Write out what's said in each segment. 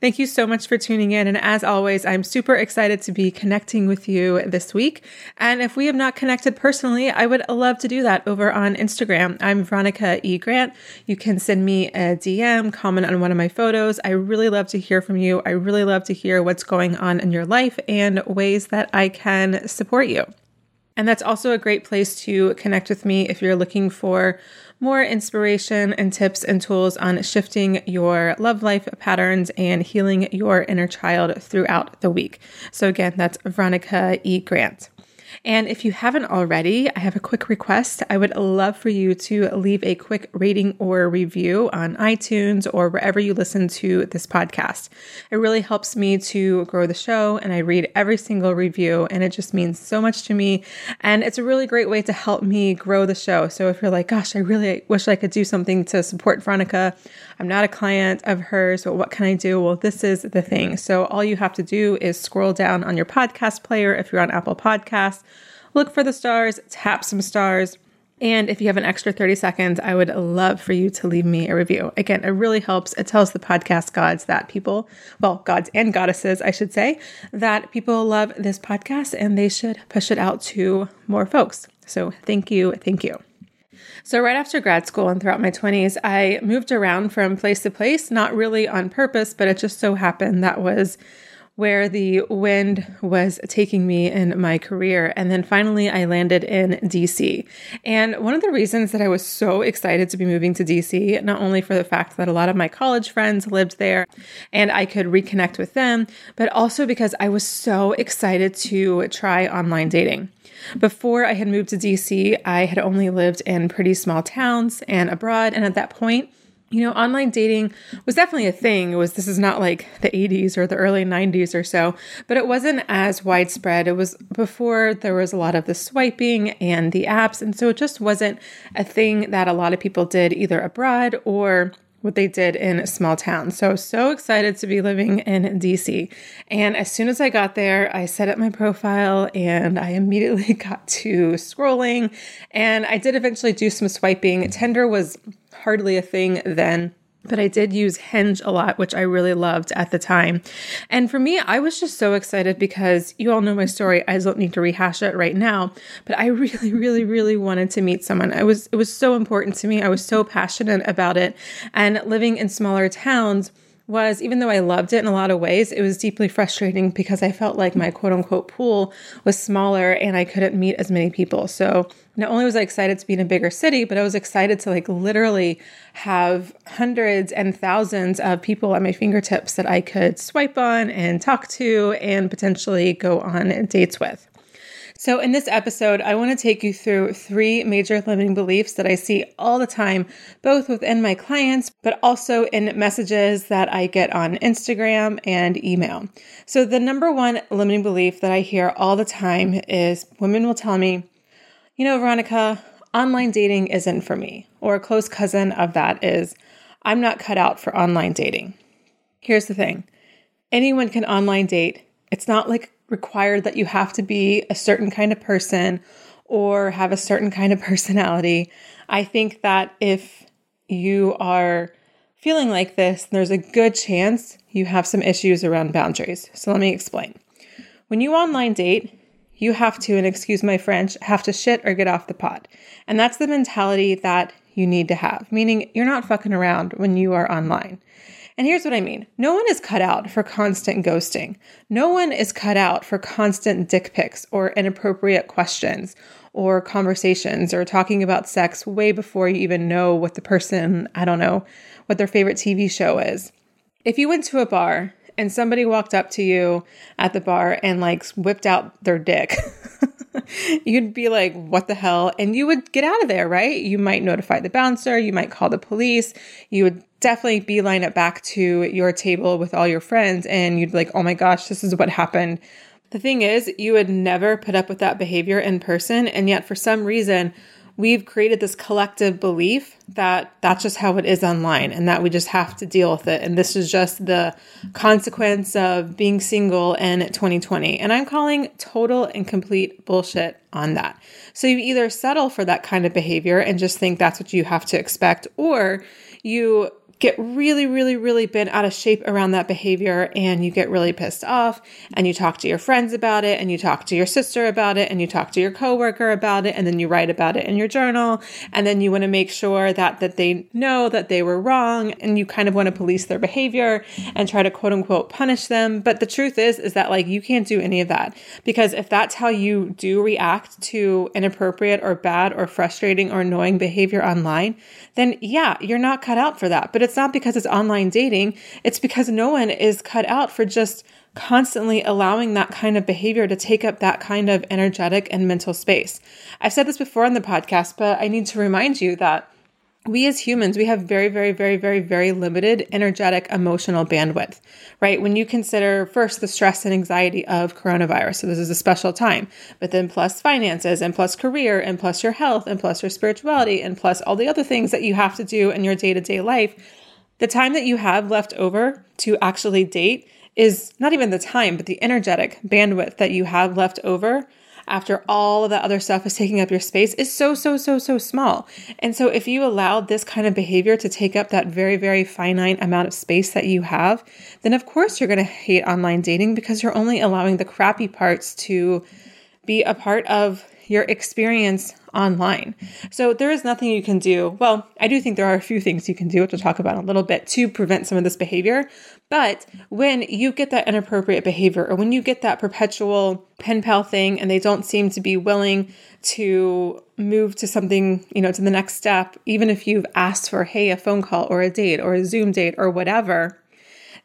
Thank you so much for tuning in. And as always, I'm super excited to be connecting with you this week. And if we have not connected personally, I would love to do that over on Instagram. I'm Veronica E. Grant. You can send me a DM, comment on one of my photos. I really love to hear from you. I really love to hear what's going on in your life and ways that I can support you. And that's also a great place to connect with me if you're looking for more inspiration and tips and tools on shifting your love life patterns and healing your inner child throughout the week. So, again, that's Veronica E. Grant. And if you haven't already, I have a quick request. I would love for you to leave a quick rating or review on iTunes or wherever you listen to this podcast. It really helps me to grow the show, and I read every single review, and it just means so much to me. And it's a really great way to help me grow the show. So if you're like, gosh, I really wish I could do something to support Veronica, I'm not a client of hers, but what can I do? Well, this is the thing. So all you have to do is scroll down on your podcast player if you're on Apple Podcasts, look for the stars, tap some stars. And if you have an extra 30 seconds, I would love for you to leave me a review. Again, it really helps. It tells the podcast gods that people, well, gods and goddesses, I should say, that people love this podcast and they should push it out to more folks. So thank you. Thank you. So, right after grad school and throughout my 20s, I moved around from place to place, not really on purpose, but it just so happened that was where the wind was taking me in my career. And then finally, I landed in DC. And one of the reasons that I was so excited to be moving to DC, not only for the fact that a lot of my college friends lived there and I could reconnect with them, but also because I was so excited to try online dating. Before I had moved to DC, I had only lived in pretty small towns and abroad. And at that point, you know, online dating was definitely a thing. It was, this is not like the 80s or the early 90s or so, but it wasn't as widespread. It was before there was a lot of the swiping and the apps. And so it just wasn't a thing that a lot of people did either abroad or what they did in small towns. So, so excited to be living in DC. And as soon as I got there, I set up my profile and I immediately got to scrolling. And I did eventually do some swiping. Tinder was hardly a thing then. But I did use Hinge a lot, which I really loved at the time. And for me, I was just so excited because you all know my story. I don't need to rehash it right now. But I really, really, really wanted to meet someone. I was it was so important to me. I was so passionate about it. And living in smaller towns, was even though I loved it in a lot of ways, it was deeply frustrating because I felt like my quote unquote pool was smaller and I couldn't meet as many people. So not only was I excited to be in a bigger city, but I was excited to like literally have hundreds and thousands of people at my fingertips that I could swipe on and talk to and potentially go on dates with. So, in this episode, I want to take you through three major limiting beliefs that I see all the time, both within my clients, but also in messages that I get on Instagram and email. So, the number one limiting belief that I hear all the time is women will tell me, you know, Veronica, online dating isn't for me. Or a close cousin of that is, I'm not cut out for online dating. Here's the thing anyone can online date. It's not like required that you have to be a certain kind of person or have a certain kind of personality. I think that if you are feeling like this, there's a good chance you have some issues around boundaries. So let me explain. When you online date, you have to, and excuse my French, have to shit or get off the pot. And that's the mentality that you need to have, meaning you're not fucking around when you are online. And here's what I mean no one is cut out for constant ghosting. No one is cut out for constant dick pics or inappropriate questions or conversations or talking about sex way before you even know what the person, I don't know, what their favorite TV show is. If you went to a bar and somebody walked up to you at the bar and like whipped out their dick, you'd be like, what the hell? And you would get out of there, right? You might notify the bouncer, you might call the police, you would definitely beeline it back to your table with all your friends and you'd be like, oh my gosh, this is what happened. The thing is, you would never put up with that behavior in person. And yet, for some reason, we've created this collective belief that that's just how it is online and that we just have to deal with it. And this is just the consequence of being single in 2020. And I'm calling total and complete bullshit on that. So you either settle for that kind of behavior and just think that's what you have to expect, or you get really, really, really bent out of shape around that behavior and you get really pissed off and you talk to your friends about it and you talk to your sister about it and you talk to your coworker about it and then you write about it in your journal and then you want to make sure that that they know that they were wrong and you kind of want to police their behavior and try to quote unquote punish them. But the truth is is that like you can't do any of that because if that's how you do react to inappropriate or bad or frustrating or annoying behavior online, then yeah, you're not cut out for that. But it's not because it's online dating, it's because no one is cut out for just constantly allowing that kind of behavior to take up that kind of energetic and mental space. I've said this before on the podcast, but I need to remind you that we as humans, we have very, very, very, very, very limited energetic emotional bandwidth, right? When you consider first the stress and anxiety of coronavirus, so this is a special time, but then plus finances and plus career and plus your health and plus your spirituality and plus all the other things that you have to do in your day to day life, the time that you have left over to actually date is not even the time, but the energetic bandwidth that you have left over after all of the other stuff is taking up your space is so, so, so, so small. And so if you allow this kind of behavior to take up that very, very finite amount of space that you have, then of course you're going to hate online dating because you're only allowing the crappy parts to be a part of your experience online. So there is nothing you can do. Well, I do think there are a few things you can do, which we'll talk about in a little bit, to prevent some of this behavior. But when you get that inappropriate behavior or when you get that perpetual pen pal thing and they don't seem to be willing to move to something, you know, to the next step, even if you've asked for, hey, a phone call or a date or a Zoom date or whatever,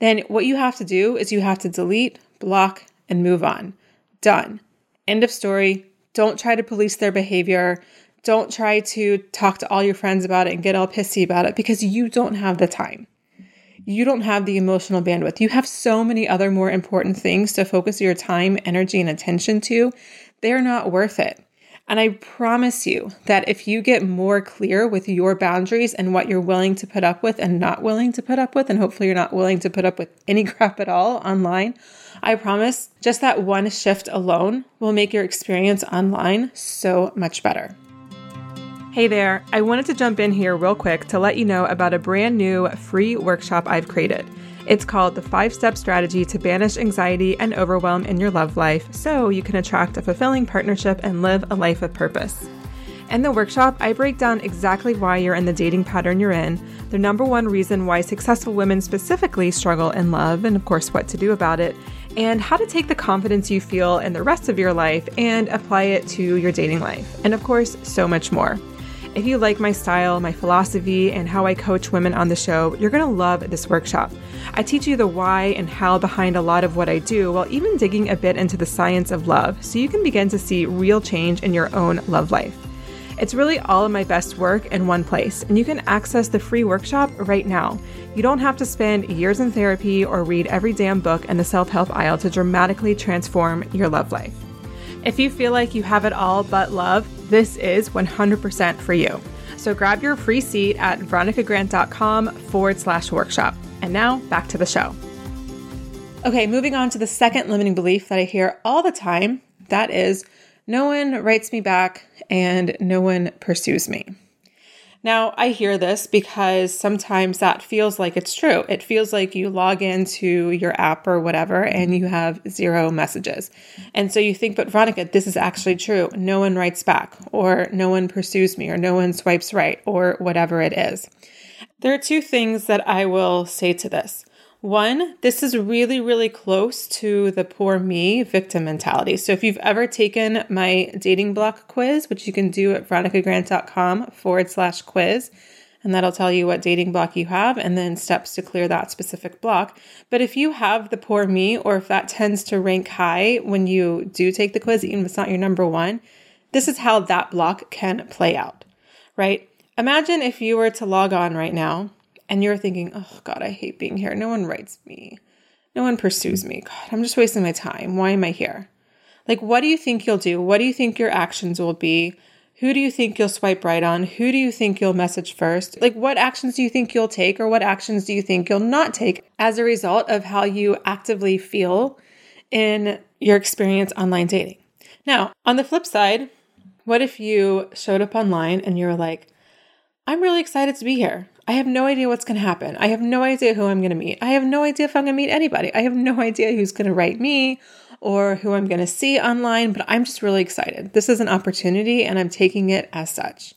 then what you have to do is you have to delete, block, and move on. Done. End of story don't try to police their behavior. Don't try to talk to all your friends about it and get all pissy about it because you don't have the time. You don't have the emotional bandwidth. You have so many other more important things to focus your time, energy, and attention to. They're not worth it. And I promise you that if you get more clear with your boundaries and what you're willing to put up with and not willing to put up with, and hopefully you're not willing to put up with any crap at all online, I promise just that one shift alone will make your experience online so much better. Hey there, I wanted to jump in here real quick to let you know about a brand new free workshop I've created. It's called the five step strategy to banish anxiety and overwhelm in your love life so you can attract a fulfilling partnership and live a life of purpose. In the workshop, I break down exactly why you're in the dating pattern you're in, the number one reason why successful women specifically struggle in love, and of course, what to do about it, and how to take the confidence you feel in the rest of your life and apply it to your dating life. And of course, so much more. If you like my style, my philosophy, and how I coach women on the show, you're going to love this workshop. I teach you the why and how behind a lot of what I do while even digging a bit into the science of love so you can begin to see real change in your own love life. It's really all of my best work in one place, and you can access the free workshop right now. You don't have to spend years in therapy or read every damn book in the self help aisle to dramatically transform your love life. If you feel like you have it all but love, this is 100% for you. So grab your free seat at veronicagrant.com forward slash workshop. And now back to the show. Okay, moving on to the second limiting belief that I hear all the time that is, no one writes me back and no one pursues me. Now, I hear this because sometimes that feels like it's true. It feels like you log into your app or whatever and you have zero messages. And so you think, but Veronica, this is actually true. No one writes back, or no one pursues me, or no one swipes right, or whatever it is. There are two things that I will say to this. One, this is really, really close to the poor me victim mentality. So if you've ever taken my dating block quiz, which you can do at veronicagrant.com forward slash quiz, and that'll tell you what dating block you have and then steps to clear that specific block. But if you have the poor me, or if that tends to rank high when you do take the quiz, even if it's not your number one, this is how that block can play out, right? Imagine if you were to log on right now and you're thinking, oh God, I hate being here. No one writes me. No one pursues me. God, I'm just wasting my time. Why am I here? Like, what do you think you'll do? What do you think your actions will be? Who do you think you'll swipe right on? Who do you think you'll message first? Like, what actions do you think you'll take, or what actions do you think you'll not take as a result of how you actively feel in your experience online dating? Now, on the flip side, what if you showed up online and you were like, I'm really excited to be here. I have no idea what's going to happen. I have no idea who I'm going to meet. I have no idea if I'm going to meet anybody. I have no idea who's going to write me or who I'm going to see online, but I'm just really excited. This is an opportunity and I'm taking it as such.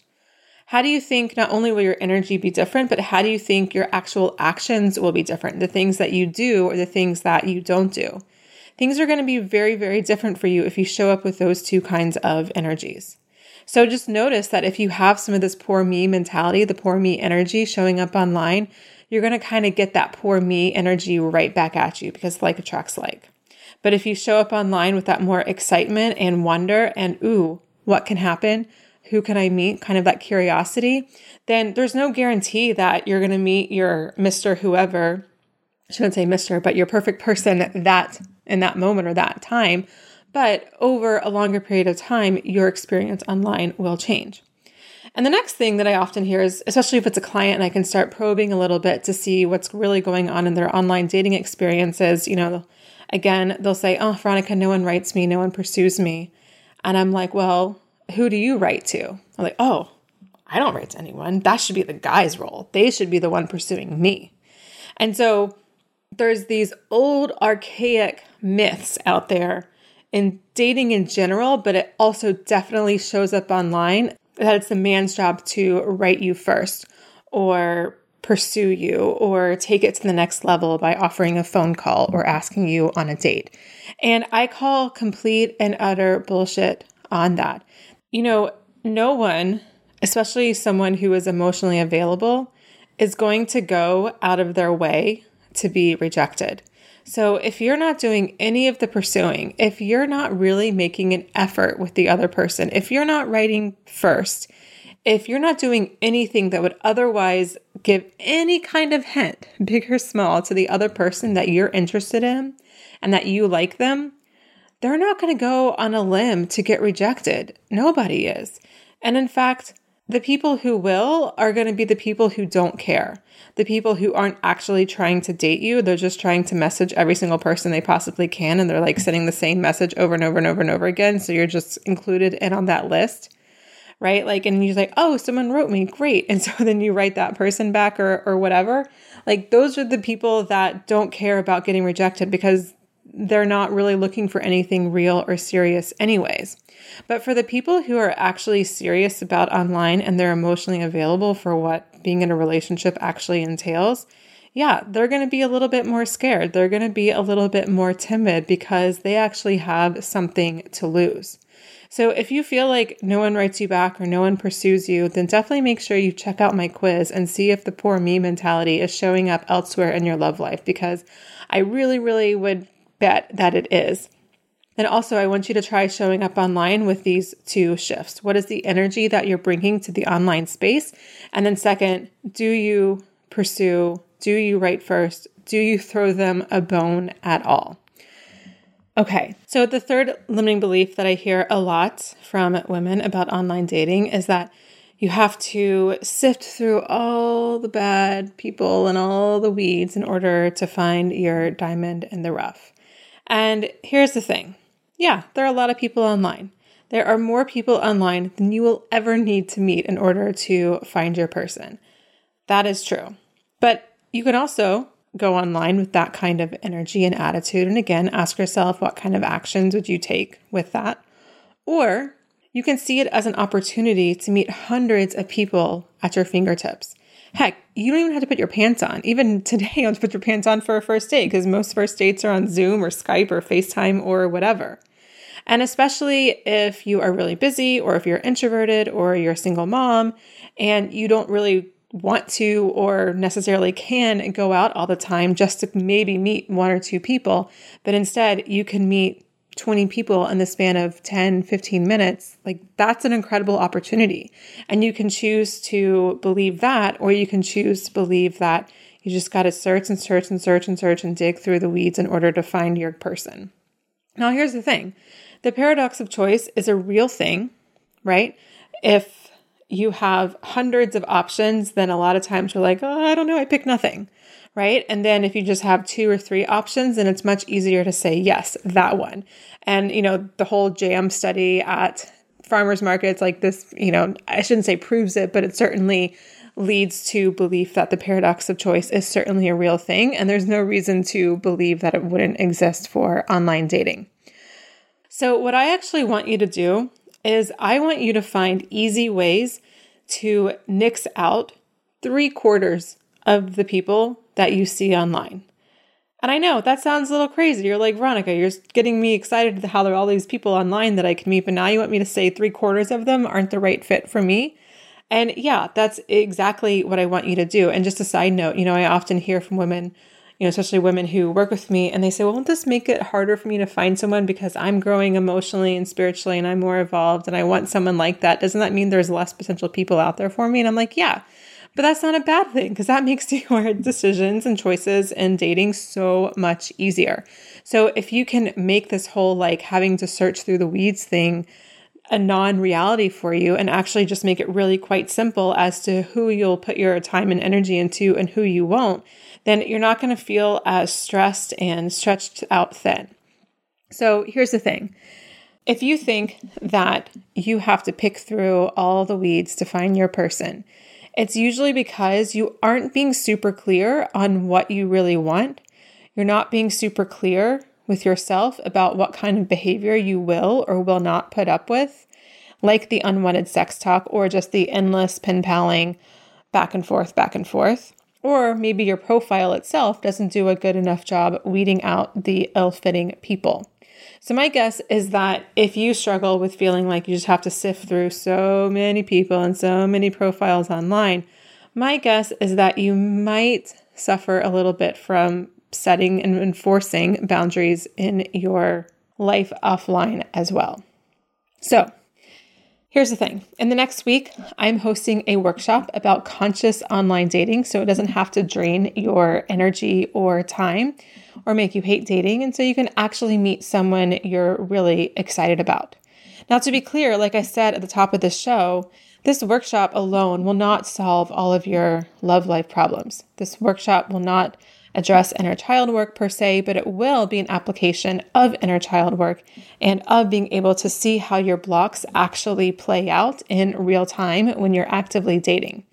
How do you think not only will your energy be different, but how do you think your actual actions will be different? The things that you do or the things that you don't do. Things are going to be very, very different for you if you show up with those two kinds of energies. So just notice that if you have some of this poor me mentality, the poor me energy showing up online, you're going to kind of get that poor me energy right back at you because like attracts like. But if you show up online with that more excitement and wonder and, ooh, what can happen? Who can I meet? Kind of that curiosity, then there's no guarantee that you're going to meet your Mr. Whoever. I shouldn't say Mr., but your perfect person that in that moment or that time. But over a longer period of time, your experience online will change. And the next thing that I often hear is, especially if it's a client and I can start probing a little bit to see what's really going on in their online dating experiences, you know, again, they'll say, Oh, Veronica, no one writes me, no one pursues me. And I'm like, Well, who do you write to? I'm like, Oh, I don't write to anyone. That should be the guy's role. They should be the one pursuing me. And so there's these old archaic myths out there in dating in general, but it also definitely shows up online that it's the man's job to write you first or pursue you or take it to the next level by offering a phone call or asking you on a date. And I call complete and utter bullshit on that. You know, no one, especially someone who is emotionally available, is going to go out of their way to be rejected. So, if you're not doing any of the pursuing, if you're not really making an effort with the other person, if you're not writing first, if you're not doing anything that would otherwise give any kind of hint, big or small, to the other person that you're interested in and that you like them, they're not going to go on a limb to get rejected. Nobody is. And in fact, the people who will are going to be the people who don't care. The people who aren't actually trying to date you. They're just trying to message every single person they possibly can. And they're like sending the same message over and over and over and over again. So you're just included in on that list. Right. Like, and you're like, oh, someone wrote me. Great. And so then you write that person back or, or whatever. Like, those are the people that don't care about getting rejected because they're not really looking for anything real or serious, anyways. But for the people who are actually serious about online and they're emotionally available for what being in a relationship actually entails, yeah, they're going to be a little bit more scared. They're going to be a little bit more timid because they actually have something to lose. So if you feel like no one writes you back or no one pursues you, then definitely make sure you check out my quiz and see if the poor me mentality is showing up elsewhere in your love life because I really, really would bet that it is. And also, I want you to try showing up online with these two shifts. What is the energy that you're bringing to the online space? And then, second, do you pursue? Do you write first? Do you throw them a bone at all? Okay, so the third limiting belief that I hear a lot from women about online dating is that you have to sift through all the bad people and all the weeds in order to find your diamond in the rough. And here's the thing yeah, there are a lot of people online. There are more people online than you will ever need to meet in order to find your person. That is true. But you can also go online with that kind of energy and attitude. And again, ask yourself what kind of actions would you take with that? Or you can see it as an opportunity to meet hundreds of people at your fingertips. Heck, you don't even have to put your pants on. Even today, you have to put your pants on for a first date because most first dates are on Zoom or Skype or FaceTime or whatever. And especially if you are really busy or if you're introverted or you're a single mom and you don't really want to or necessarily can go out all the time just to maybe meet one or two people, but instead you can meet 20 people in the span of 10, 15 minutes, like that's an incredible opportunity. And you can choose to believe that, or you can choose to believe that you just got to search and search and search and search and dig through the weeds in order to find your person. Now, here's the thing the paradox of choice is a real thing, right? If you have hundreds of options, then a lot of times you're like, oh, I don't know, I pick nothing, right? And then if you just have two or three options, then it's much easier to say, yes, that one. And, you know, the whole jam study at farmers markets, like this, you know, I shouldn't say proves it, but it certainly leads to belief that the paradox of choice is certainly a real thing. And there's no reason to believe that it wouldn't exist for online dating. So, what I actually want you to do is I want you to find easy ways to nix out three quarters of the people that you see online. And I know that sounds a little crazy. You're like, Veronica, you're getting me excited how there are all these people online that I can meet, but now you want me to say three quarters of them aren't the right fit for me. And yeah, that's exactly what I want you to do. And just a side note, you know, I often hear from women you know, especially women who work with me, and they say, well, won't this make it harder for me to find someone because I'm growing emotionally and spiritually and I'm more evolved and I want someone like that? Doesn't that mean there's less potential people out there for me? And I'm like, yeah. But that's not a bad thing because that makes your decisions and choices and dating so much easier. So if you can make this whole like having to search through the weeds thing a non reality for you and actually just make it really quite simple as to who you'll put your time and energy into and who you won't, then you're not going to feel as stressed and stretched out thin. So here's the thing. If you think that you have to pick through all the weeds to find your person, it's usually because you aren't being super clear on what you really want. You're not being super clear with yourself about what kind of behavior you will or will not put up with, like the unwanted sex talk or just the endless pen paling back and forth, back and forth. Or maybe your profile itself doesn't do a good enough job weeding out the ill fitting people. So, my guess is that if you struggle with feeling like you just have to sift through so many people and so many profiles online, my guess is that you might suffer a little bit from setting and enforcing boundaries in your life offline as well. So, here's the thing in the next week, I'm hosting a workshop about conscious online dating so it doesn't have to drain your energy or time or make you hate dating. And so you can actually meet someone you're really excited about. Now, to be clear, like I said at the top of the show, this workshop alone will not solve all of your love life problems. This workshop will not address inner child work per se, but it will be an application of inner child work and of being able to see how your blocks actually play out in real time when you're actively dating.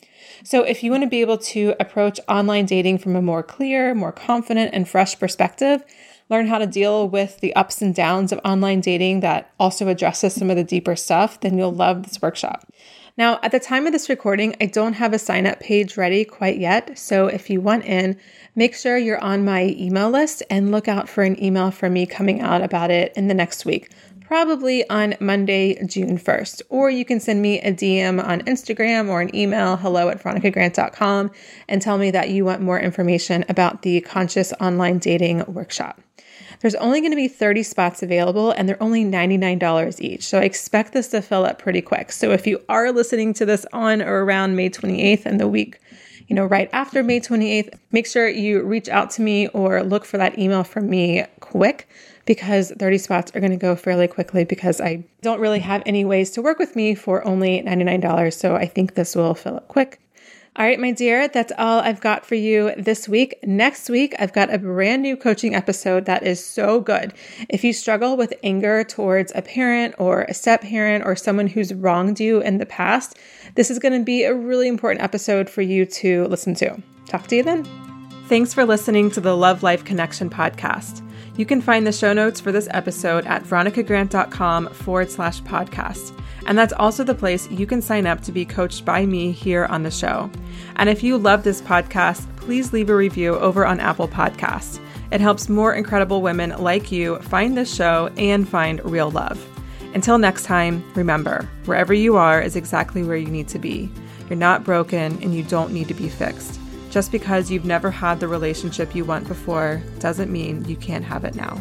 So, if you want to be able to approach online dating from a more clear, more confident, and fresh perspective, learn how to deal with the ups and downs of online dating that also addresses some of the deeper stuff, then you'll love this workshop. Now, at the time of this recording, I don't have a sign up page ready quite yet. So if you want in, make sure you're on my email list and look out for an email from me coming out about it in the next week, probably on Monday, June 1st. Or you can send me a DM on Instagram or an email, hello at veronicagrant.com, and tell me that you want more information about the Conscious Online Dating Workshop. There's only going to be 30 spots available and they're only $99 each. So I expect this to fill up pretty quick. So if you are listening to this on or around May 28th and the week, you know, right after May 28th, make sure you reach out to me or look for that email from me quick because 30 spots are going to go fairly quickly because I don't really have any ways to work with me for only $99. So I think this will fill up quick. All right, my dear, that's all I've got for you this week. Next week, I've got a brand new coaching episode that is so good. If you struggle with anger towards a parent or a step parent or someone who's wronged you in the past, this is going to be a really important episode for you to listen to. Talk to you then. Thanks for listening to the Love Life Connection podcast. You can find the show notes for this episode at veronicagrant.com forward slash podcast. And that's also the place you can sign up to be coached by me here on the show. And if you love this podcast, please leave a review over on Apple Podcasts. It helps more incredible women like you find this show and find real love. Until next time, remember wherever you are is exactly where you need to be. You're not broken and you don't need to be fixed. Just because you've never had the relationship you want before doesn't mean you can't have it now.